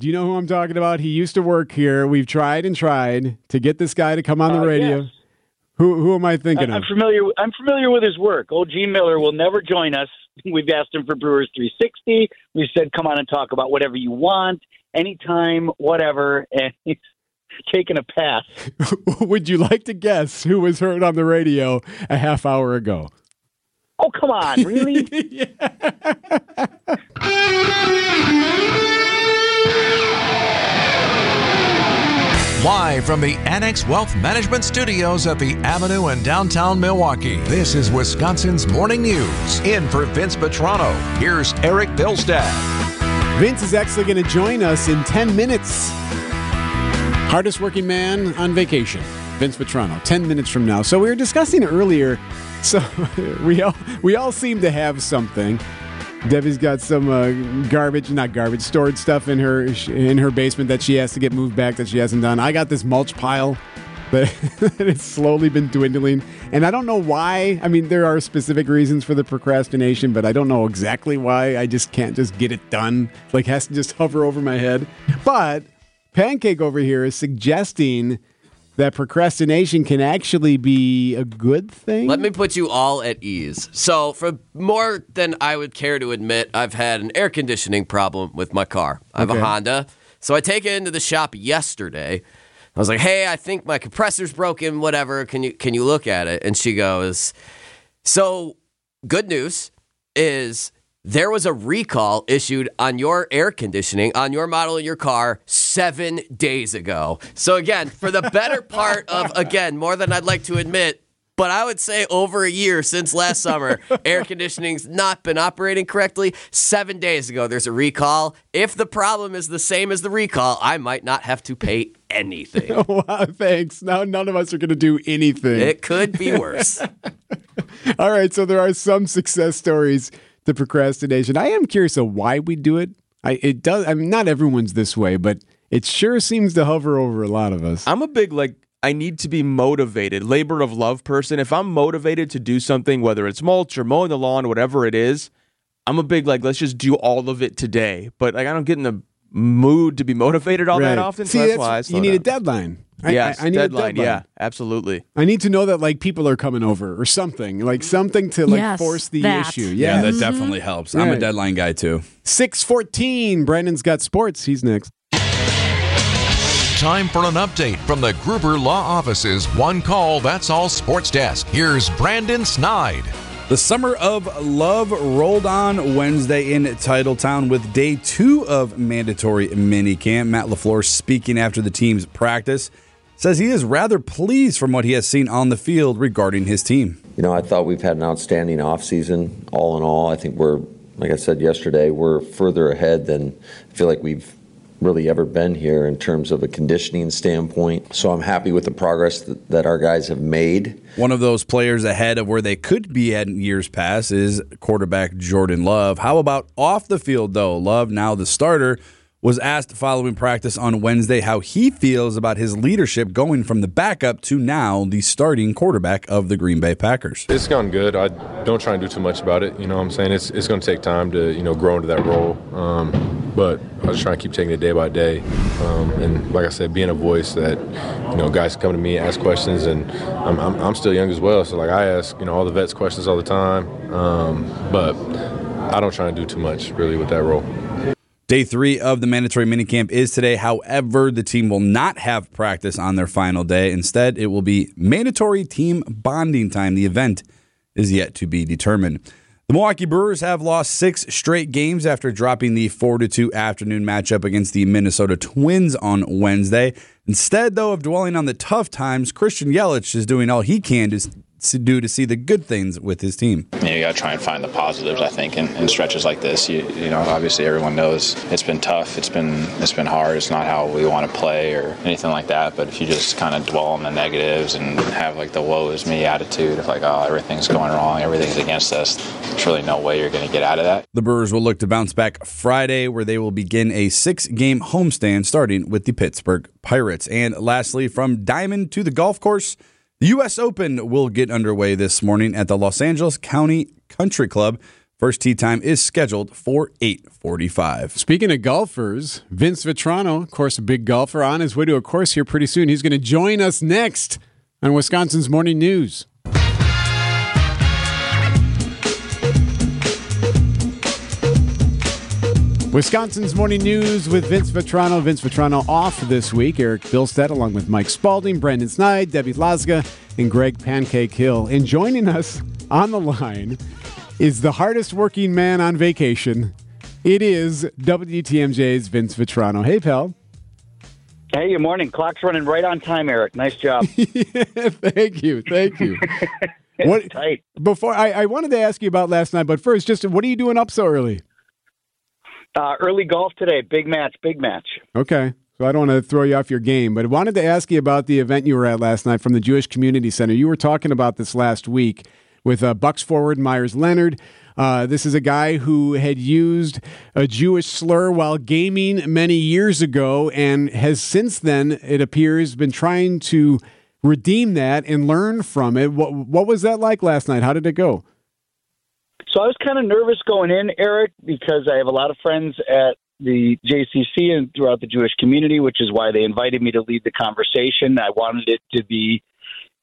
Do you know who I'm talking about? He used to work here. We've tried and tried to get this guy to come on the Uh, radio. yes. Who who am I thinking I'm of? familiar. I'm familiar with his work. Old Gene Miller will never join us. We've asked him for Brewers 360. We said, "Come on and talk about whatever you want, anytime, whatever." And he's taking a pass. Would you like to guess who was heard on the radio a half hour ago? Oh, come on, really? Live from the Annex Wealth Management Studios at the Avenue in downtown Milwaukee, this is Wisconsin's Morning News. In for Vince Vitrano, here's Eric Bilstad. Vince is actually going to join us in 10 minutes. Hardest working man on vacation, Vince Vitrano, 10 minutes from now. So we were discussing earlier. So we all we all seem to have something. Debbie's got some uh, garbage, not garbage, stored stuff in her in her basement that she has to get moved back that she hasn't done. I got this mulch pile that it's slowly been dwindling, and I don't know why. I mean, there are specific reasons for the procrastination, but I don't know exactly why. I just can't just get it done. Like has to just hover over my head. But Pancake over here is suggesting that procrastination can actually be a good thing. Let me put you all at ease. So, for more than I would care to admit, I've had an air conditioning problem with my car. I have Okay. a Honda. So, I take it into the shop yesterday. I was like, "Hey, I think my compressor's broken, whatever. Can you can you look at it?" And she goes, "So, good news is there was a recall issued on your air conditioning on your model in your car seven days ago. So again, for the better part of again more than I'd like to admit. But I would say over a year since last summer, air conditioning's not been operating correctly. Seven days ago, there's a recall. If the problem is the same as the recall, I might not have to pay anything. wow, thanks. Now none of us are going to do anything. It could be worse. All right, so there are some success stories to procrastination. I am curious of why we do it. I it does. I mean, not everyone's this way, but it sure seems to hover over a lot of us. I'm a big like I need to be motivated, labor of love person. If I'm motivated to do something, whether it's mulch or mowing the lawn, whatever it is, I'm a big like let's just do all of it today. But like I don't get in the mood to be motivated all that often. See, so that's, that's- why I you need a deadline. I, Yes, I, I need deadline, a deadline. Yeah, absolutely. I need to know that like people are coming over or something, like something to like Yes, force the that. issue. Yeah, Yeah, that mm-hmm. definitely helps. I'm a deadline guy too. six fourteen. Brandon's got sports. He's next. Time for an update from the Gruber Law Office's One Call That's All Sports Desk. Here's Brandon Snide. The summer of love rolled on Wednesday in Titletown with day two of mandatory minicamp. Matt LaFleur speaking after the team's practice says he is rather pleased from what he has seen on the field regarding his team. You know, I thought we've had an outstanding offseason. All in all, I think we're, like I said yesterday, we're further ahead than I feel like we've really ever been here in terms of a conditioning standpoint. So I'm happy with the progress that, that our guys have made. One of those players ahead of where they could be at in years past is quarterback Jordan Love. How about off the field, though? Love, now the starter, was asked following practice on Wednesday how he feels about his leadership going from the backup to now the starting quarterback of the Green Bay Packers. It's gone good. I don't try and do too much about it. You know what I'm saying? It's, it's going to take time to, you know, grow into that role. Um, but I just try and keep taking it day by day. Um, and like I said, being a voice that, you know, guys come to me, ask questions, and I'm, I'm, I'm still young as well. So, like, I ask, you know, all the vets questions all the time. Um, but I don't try and do too much, really, with that role. Day three of the mandatory minicamp is today. However, the team will not have practice on their final day. Instead, it will be mandatory team bonding time. The event is yet to be determined. The Milwaukee Brewers have lost six straight games after dropping the 4 2 afternoon matchup against the Minnesota Twins on Wednesday. Instead, though, of dwelling on the tough times, Christian Yelich is doing all he can to to do to see the good things with his team. you, got to try and find the positives. I think in, in stretches like this, you, you know, obviously everyone knows it's been tough. It's been it's been hard. It's not how we want to play or anything like that. But if you just kind of dwell on the negatives and have like the woe is me attitude of like, oh, everything's going wrong, everything's against us, there's really no way you're going to get out of that. The Brewers will look to bounce back Friday, where they will begin a six game homestand starting with the Pittsburgh Pirates. And lastly, from Diamond to the golf course, the U.S. Open will get underway this morning at the Los Angeles County Country Club First tee time is scheduled for 8:45. Speaking of golfers, Vince Vitrano, of course, a big golfer, on his way to a course here pretty soon. He's going to join us next on Wisconsin's Morning News. Wisconsin's Morning News with Vince Vitrano. Vince Vitrano off this week. Eric Bilstead along with Mike Spalding, Brandon Snide, Debbie Laska, and Greg Pancake Hill. And joining us on the line is the hardest working man on vacation. It is WTMJ's Vince Vitrano. Hey, pal. Hey, good morning. Clock's running right on time, Eric. Nice job. thank you. Thank you. what, tight. Before I, I wanted to ask you about last night, but first, just what are you doing up so early? Uh, early golf today. Big match. Big match. Okay. So I don't want to throw you off your game, but I wanted to ask you about the event you were at last night from the Jewish Community Center. You were talking about this last week with uh, Bucks forward Meyers Leonard. Uh, this is a guy who had used a Jewish slur while gaming many years ago and has since then, it appears, been trying to redeem that and learn from it. What, what was that like last night? How did it go? So I was kind of nervous going in, Eric, because I have a lot of friends at the JCC and throughout the Jewish community, which is why they invited me to lead the conversation. I wanted it to be,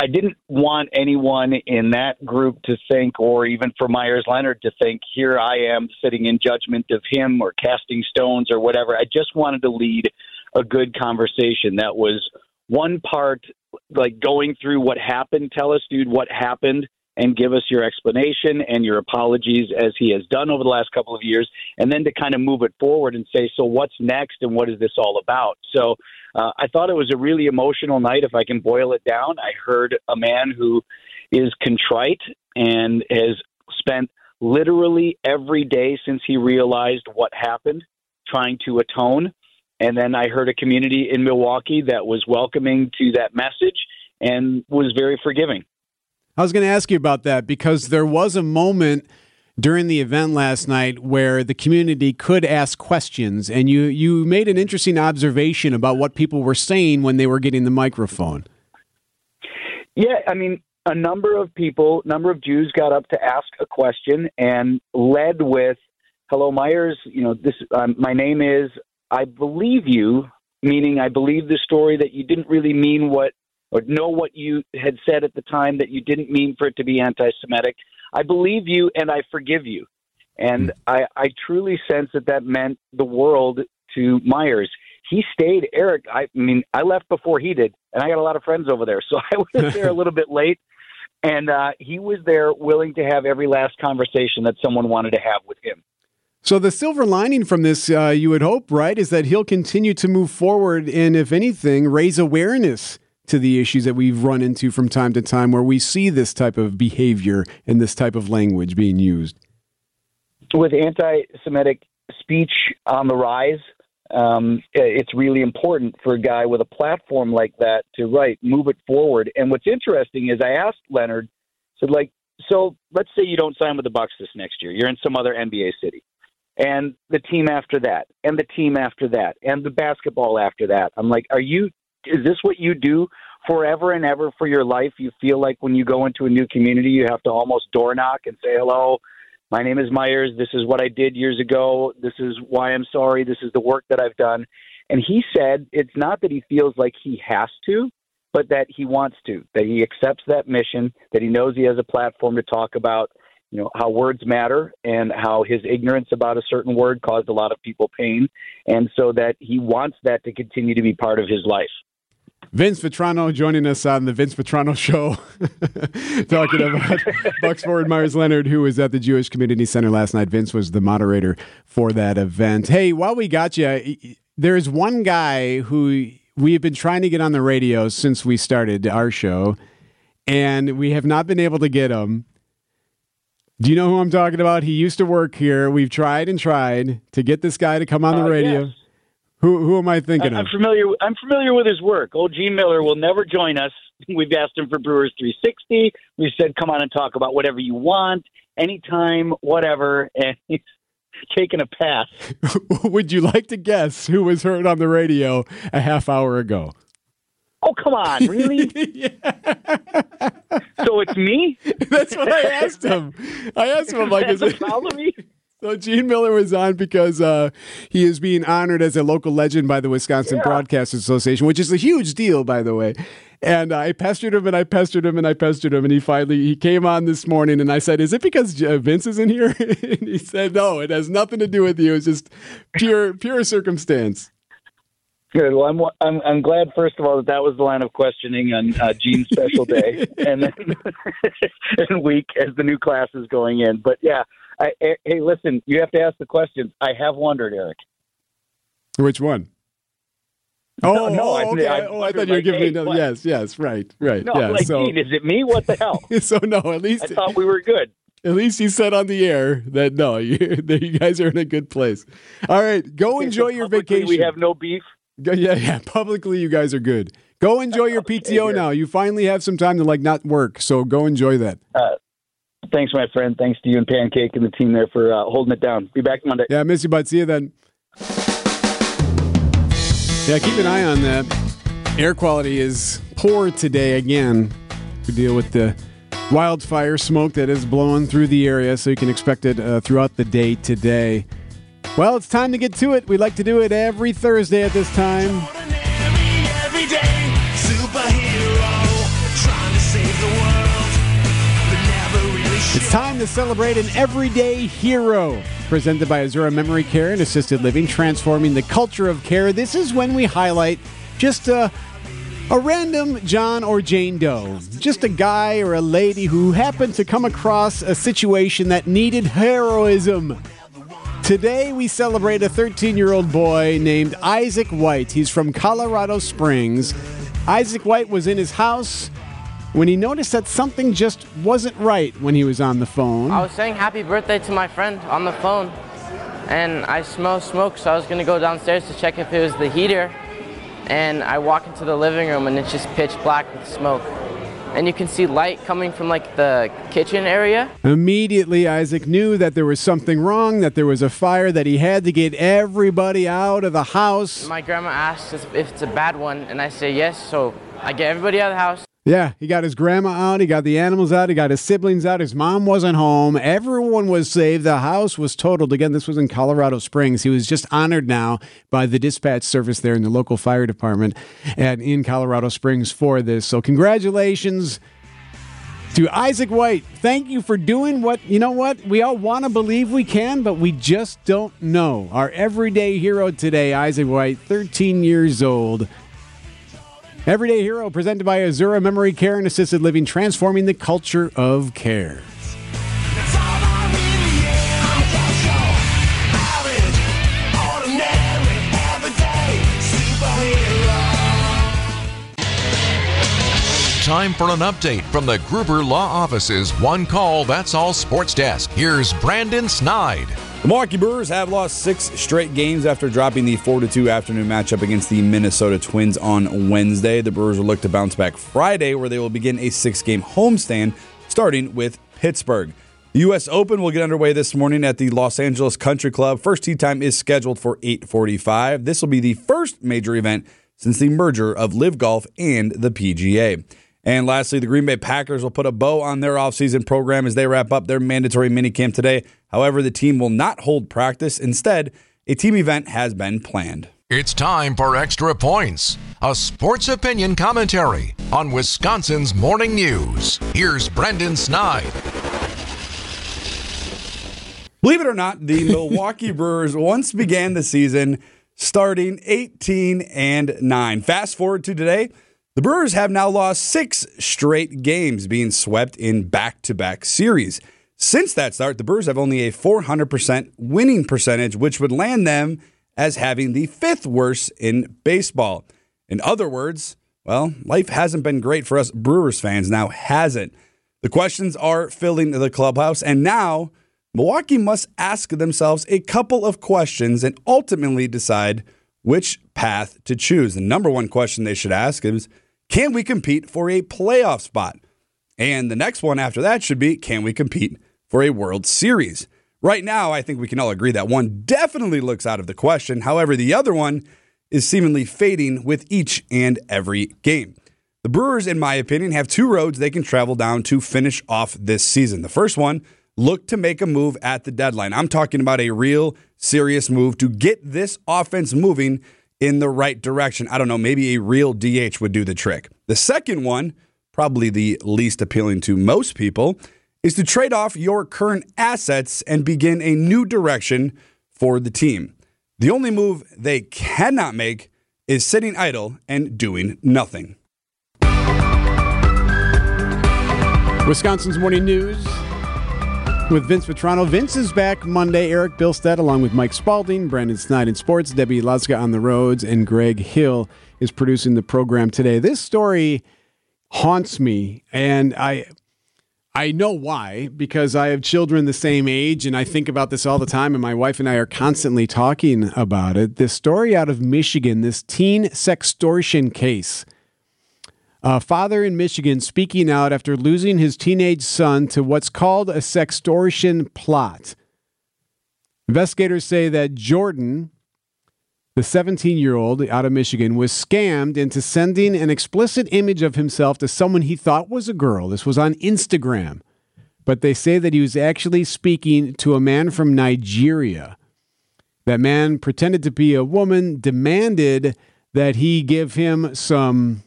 I didn't want anyone in that group to think, or even for Meyers Leonard to think, here I am sitting in judgment of him or casting stones or whatever. I just wanted to lead a good conversation that was one part like going through what happened. Tell us, dude, what happened and give us your explanation and your apologies as he has done over the last couple of years, and then to kind of move it forward and say, so what's next and what is this all about? So uh, I thought it was a really emotional night. If I can boil it down, I heard a man who is contrite and has spent literally every day since he realized what happened trying to atone. And then I heard a community in Milwaukee that was welcoming to that message and was very forgiving. I was going to ask you about that because there was a moment during the event last night where the community could ask questions, and you you made an interesting observation about what people were saying when they were getting the microphone. Yeah, I mean, a number of people, number of Jews got up to ask a question and led with, "Hello, Meyers. You know, this. Um, my name is. I believe you." Meaning, I believe the story that you didn't really mean what or know what you had said at the time that you didn't mean for it to be anti Semitic. I believe you and I forgive you. And mm. I, I truly sense that that meant the world to Meyers. He stayed, Eric. I mean, I left before he did, and I got a lot of friends over there. So I was there a little bit late. And uh, he was there willing to have every last conversation that someone wanted to have with him. So the silver lining from this, uh, you would hope, right, is that he'll continue to move forward and, if anything, raise awareness to the issues that we've run into from time to time where we see this type of behavior and this type of language being used? With anti Semitic speech on the rise, um, it's really important for a guy with a platform like that to write, move it forward. And what's interesting is I asked Leonard, said like, so let's say you don't sign with the Bucks this next year. You're in some other NBA city, and the team after that, and the team after that, and the basketball after that. I'm like, are you is this what you do forever and ever for your life? You feel like when you go into a new community, you have to almost door knock and say, hello, my name is Meyers. This is what I did years ago. This is why I'm sorry. This is the work that I've done. And he said it's not that he feels like he has to, but that he wants to, that he accepts that mission, that he knows he has a platform to talk about, you know, how words matter and how his ignorance about a certain word caused a lot of people pain. And so that he wants that to continue to be part of his life. Vince Vitrano joining us on the Vince Vitrano Show, talking about Bucks forward Meyers Leonard, who was at the Jewish Community Center last night. Vince was the moderator for that event. Hey, while we got you, there's one guy who we have been trying to get on the radio since we started our show, and we have not been able to get him. Do you know who I'm talking about? He used to work here. We've tried and tried to get this guy to come on the uh, radio. Yes. Who who am I thinking I'm of? familiar. I'm familiar with his work. Old Gene Miller will never join us. We've asked him for Brewers 360. We said, "Come on and talk about whatever you want, anytime, whatever," and he's taken a pass. Would you like to guess who was heard on the radio a half hour ago? Oh come on, really? so it's me. That's what I asked him. I asked him, I'm like, is it? follow me. So Gene Miller was on because uh, he is being honored as a local legend by the Wisconsin Broadcasters Association, which is a huge deal, by the way. And I pestered him and I pestered him and I pestered him, and he finally he came on this morning, and I said, "Is it because uh, Vince is in here?" and he said, "No, it has nothing to do with you. It's just pure pure circumstance." Good. Well, I'm, I'm I'm glad first of all that that was the line of questioning on uh, Gene's special day, and then and week as the new class is going in. But yeah, I, I- hey, listen, you have to ask the questions. I have wondered, Eric. Which one? Oh, no, oh, oh, I- okay. I oh, I thought you were like, giving me another. Yes, yes, right, right. No, yeah. like, so, is it me? What the hell? so no, at least I thought we were good. At least you said on the air that no, you, that you guys are in a good place. All right, go Okay, enjoy so your vacation. We have no beef. Go- yeah, yeah. Publicly, you guys are good. Go enjoy your PTO now. You finally have some time to like not work, so go enjoy that. Uh, Thanks, my friend. Thanks to you and Pancake and the team there for uh, holding it down. Be back Monday. Yeah, miss you, bud. See you then. Yeah, keep an eye on that. Air quality is poor today again. We deal with the wildfire smoke that is blowing through the area, so you can expect it uh, throughout the day today. Well, it's time to get to it. We like to do it every Thursday at this time. It's time to celebrate an everyday hero. Presented by Azura Memory Care and Assisted Living, transforming the culture of care. This is when we highlight just a, a random John or Jane Doe. Just a guy or a lady who happened to come across a situation that needed heroism. Today, we celebrate a 13 year old boy named Isaac White. He's from Colorado Springs. Isaac White was in his house when he noticed that something just wasn't right when he was on the phone. I was saying happy birthday to my friend on the phone, and I smell smoke, so I was gonna go downstairs to check if it was the heater. And I walk into the living room, and it's just pitch black with smoke. And you can see light coming from like the kitchen area. Immediately, Isaac knew that there was something wrong, that there was a fire, that he had to get everybody out of the house. My grandma asks if if it's a bad one, and I say yes, so I get everybody out of the house. Yeah, he got his grandma out, he got the animals out, he got his siblings out, his mom wasn't home, everyone was saved, the house was totaled. Again, this was in Colorado Springs. He was just honored now by the dispatch service there in the local fire department and in Colorado Springs for this. So, congratulations to Isaac White. Thank you for doing what, you know what, we all want to believe we can, but we just don't know. Our everyday hero today, Isaac White, 13 years old. Everyday Hero presented by Azura Memory Care and Assisted Living, transforming the culture of care. Time for an update from the Gruber Law Office's One Call That's All Sports Desk. Here's Brandon Snide. The Milwaukee Brewers have lost six straight games after dropping the 4 2 afternoon matchup against the Minnesota Twins on Wednesday. The Brewers will look to bounce back Friday, where they will begin a six game homestand, starting with Pittsburgh. The U.S. Open will get underway this morning at the Los Angeles Country Club. First tee time is scheduled for 8:45. This will be the first major event since the merger of LIV Golf and the PGA. And lastly, the Green Bay Packers will put a bow on their offseason program as they wrap up their mandatory minicamp today. However, the team will not hold practice. Instead, a team event has been planned. It's time for Extra Points, a sports opinion commentary on Wisconsin's morning news. Here's Brendan Snide. Believe it or not, the Milwaukee Brewers once began the season starting 18 and 9. Fast forward to today, the Brewers have now lost six straight games, being swept in back to back series. Since that start, the Brewers have only a 400% winning percentage, which would land them as having the fifth worst in baseball. In other words, well, life hasn't been great for us Brewers fans now, has it? The questions are filling the clubhouse, and now Milwaukee must ask themselves a couple of questions and ultimately decide which path to choose. The number one question they should ask is can we compete for a playoff spot? And the next one after that should be can we compete for a World Series? Right now, I think we can all agree that one definitely looks out of the question. However, the other one is seemingly fading with each and every game. The Brewers, in my opinion, have two roads they can travel down to finish off this season. The first one, look to make a move at the deadline. I'm talking about a real serious move to get this offense moving in the right direction. I don't know, maybe a real DH would do the trick. The second one, probably the least appealing to most people, is to trade off your current assets and begin a new direction for the team. The only move they cannot make is sitting idle and doing nothing. Wisconsin's Morning News with Vince Vitrano. Vince is back Monday. Eric Bilstead, along with Mike Spalding, Brandon Snide in sports, Debbie Laska on the roads, and Greg Hill is producing the program today. This story haunts me, and I. I know why, because I have children the same age, and I think about this all the time, and my wife and I are constantly talking about it. This story out of Michigan, this teen sextortion case. A father in Michigan speaking out after losing his teenage son to what's called a sextortion plot. Investigators say that Jordan, the 17 year old out of Michigan, was scammed into sending an explicit image of himself to someone he thought was a girl. This was on Instagram. But they say that he was actually speaking to a man from Nigeria. That man pretended to be a woman, demanded that he give him some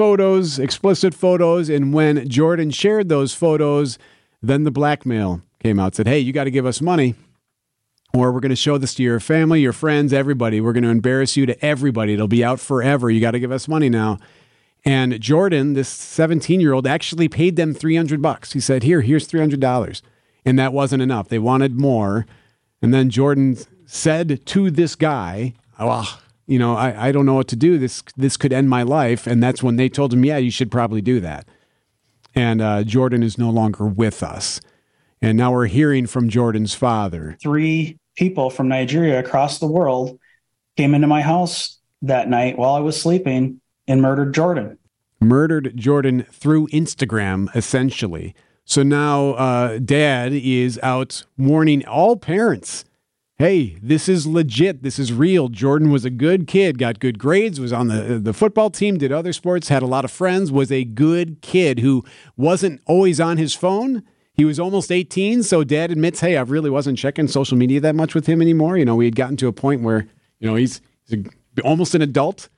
photos, explicit photos. And when Jordan shared those photos, then the blackmail came out, said, Hey, you got to give us money, or we're going to show this to your family, your friends, everybody. We're going to embarrass you to everybody. It'll be out forever. You got to give us money now. And Jordan, this 17 year old, actually paid them 300 bucks. He said, Here, here's $300. And that wasn't enough. They wanted more. And then Jordan said to this guy, Oh, you know, I, I don't know what to do. This this could end my life. And that's when they told him, yeah, you should probably do that. And uh, Jordan is no longer with us. And now we're hearing from Jordan's father. Three people from Nigeria across the world came into my house that night while I was sleeping and murdered Jordan. Murdered Jordan through Instagram, essentially. So now uh, dad is out warning all parents hey, this is legit. This is real. Jordan was a good kid, got good grades, was on the the football team, did other sports, had a lot of friends, was a good kid who wasn't always on his phone. He was almost 18, so dad admits, hey, I really wasn't checking social media that much with him anymore. You know, we had gotten to a point where, you know, he's, he's a, almost an adult,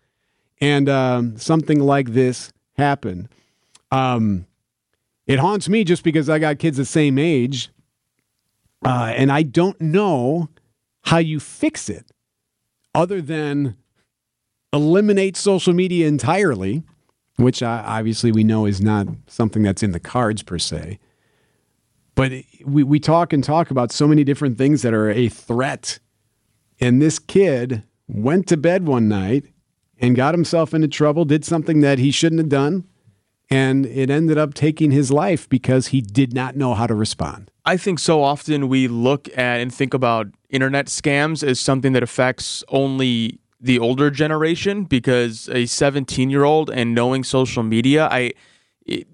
and um, something like this happened. Um, it haunts me just because I got kids the same age, uh, and I don't know how you fix it other than eliminate social media entirely, which obviously we know is not something that's in the cards per se. But we, we talk and talk about so many different things that are a threat. And this kid went to bed one night and got himself into trouble, did something that he shouldn't have done, and it ended up taking his life because he did not know how to respond. I think so often we look at and think about internet scams is something that affects only the older generation because a 17 year old and knowing social media, I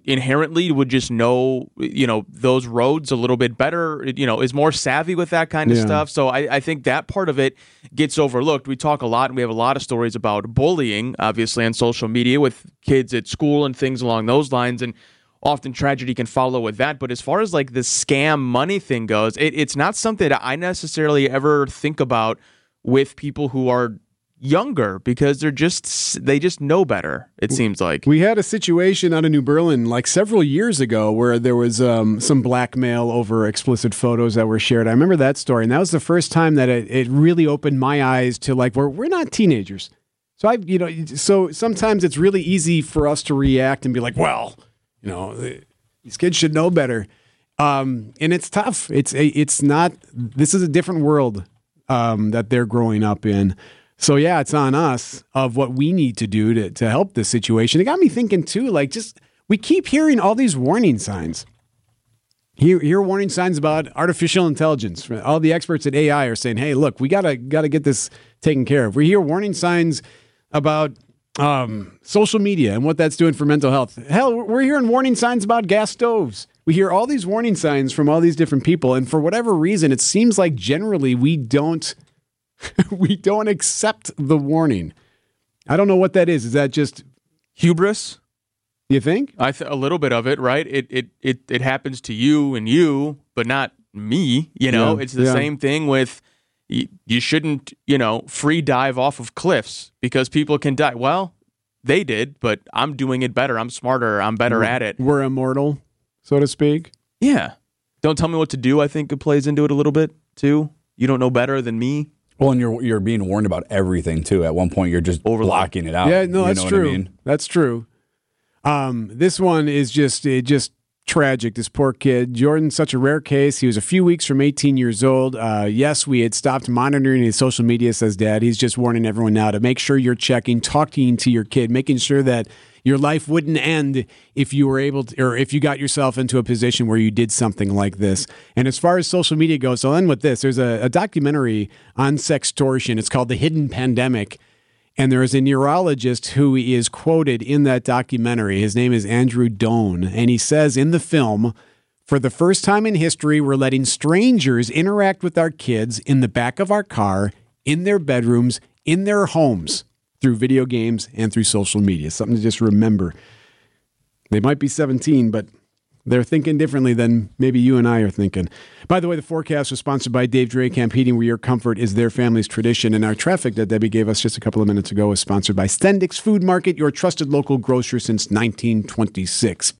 inherently would just know you know those roads a little bit better you know is more savvy with that kind of yeah. stuff. So I, I think that part of it gets overlooked. We talk a lot and we have a lot of stories about bullying obviously on social media with kids at school and things along those lines. And often tragedy can follow with that. But as far as like the scam money thing goes, it, it's not something that I necessarily ever think about with people who are younger because they're just they just know better it seems like. we had a situation out of new berlin like several years ago where there was um, some blackmail over explicit photos that were shared. I remember that story and that was the first time that it, it really opened my eyes to like we're, we're not teenagers. So i you know so sometimes it's really easy for us to react and be like well you know, these kids should know better. Um, and it's tough. It's it's not. This is a different world um, that they're growing up in. So yeah, it's on us of what we need to do to to help this situation. It got me thinking too. Like, just we keep hearing all these warning signs. Here, here warning signs about artificial intelligence. All the experts at AI are saying, "Hey, look, we gotta gotta get this taken care of." We hear warning signs about um, social media and what that's doing for mental health. Hell, we're hearing warning signs about gas stoves. We hear all these warning signs from all these different people, and for whatever reason, it seems like generally we don't we don't accept the warning. I don't know what that is. Is that just hubris? You think? I th- a little bit of it, right? It it it it happens to you and you, but not me. You know, Yeah, it's the yeah. same thing with you, you shouldn't, you know, free dive off of cliffs because people can die. Well, they did, but I'm doing it better. I'm smarter. I'm better at it. We're immortal, so to speak. Yeah. Don't tell me what to do. I think it plays into it a little bit too. You don't know better than me. Well, and you're you're being warned about everything too. At one point, you're just blocking it out. Yeah, no, You that's know what true. I mean? That's true. Um, this one is just it just tragic. This poor kid, Jordan, such a rare case. He was a few weeks from 18 years old. Uh, yes, we had stopped monitoring his social media. Says Dad. He's just warning everyone now to make sure you're checking, talking to your kid, making sure that your life wouldn't end if you were able to, or if you got yourself into a position where you did something like this. And as far as social media goes, I'll end with this. There's a, a documentary on sextortion. It's called The Hidden Pandemic. And there is a neurologist who is quoted in that documentary. His name is Andrew Doan. And he says in the film, for the first time in history, we're letting strangers interact with our kids in the back of our car, in their bedrooms, in their homes, through video games and through social media. Something to just remember. They might be 17, but they're thinking differently than maybe you and I are thinking. By the way, the forecast was sponsored by Dave Dracamp Heating, where your comfort is their family's tradition. And our traffic that Debbie gave us just a couple of minutes ago was sponsored by Sendik's Food Market, your trusted local grocer since 1926.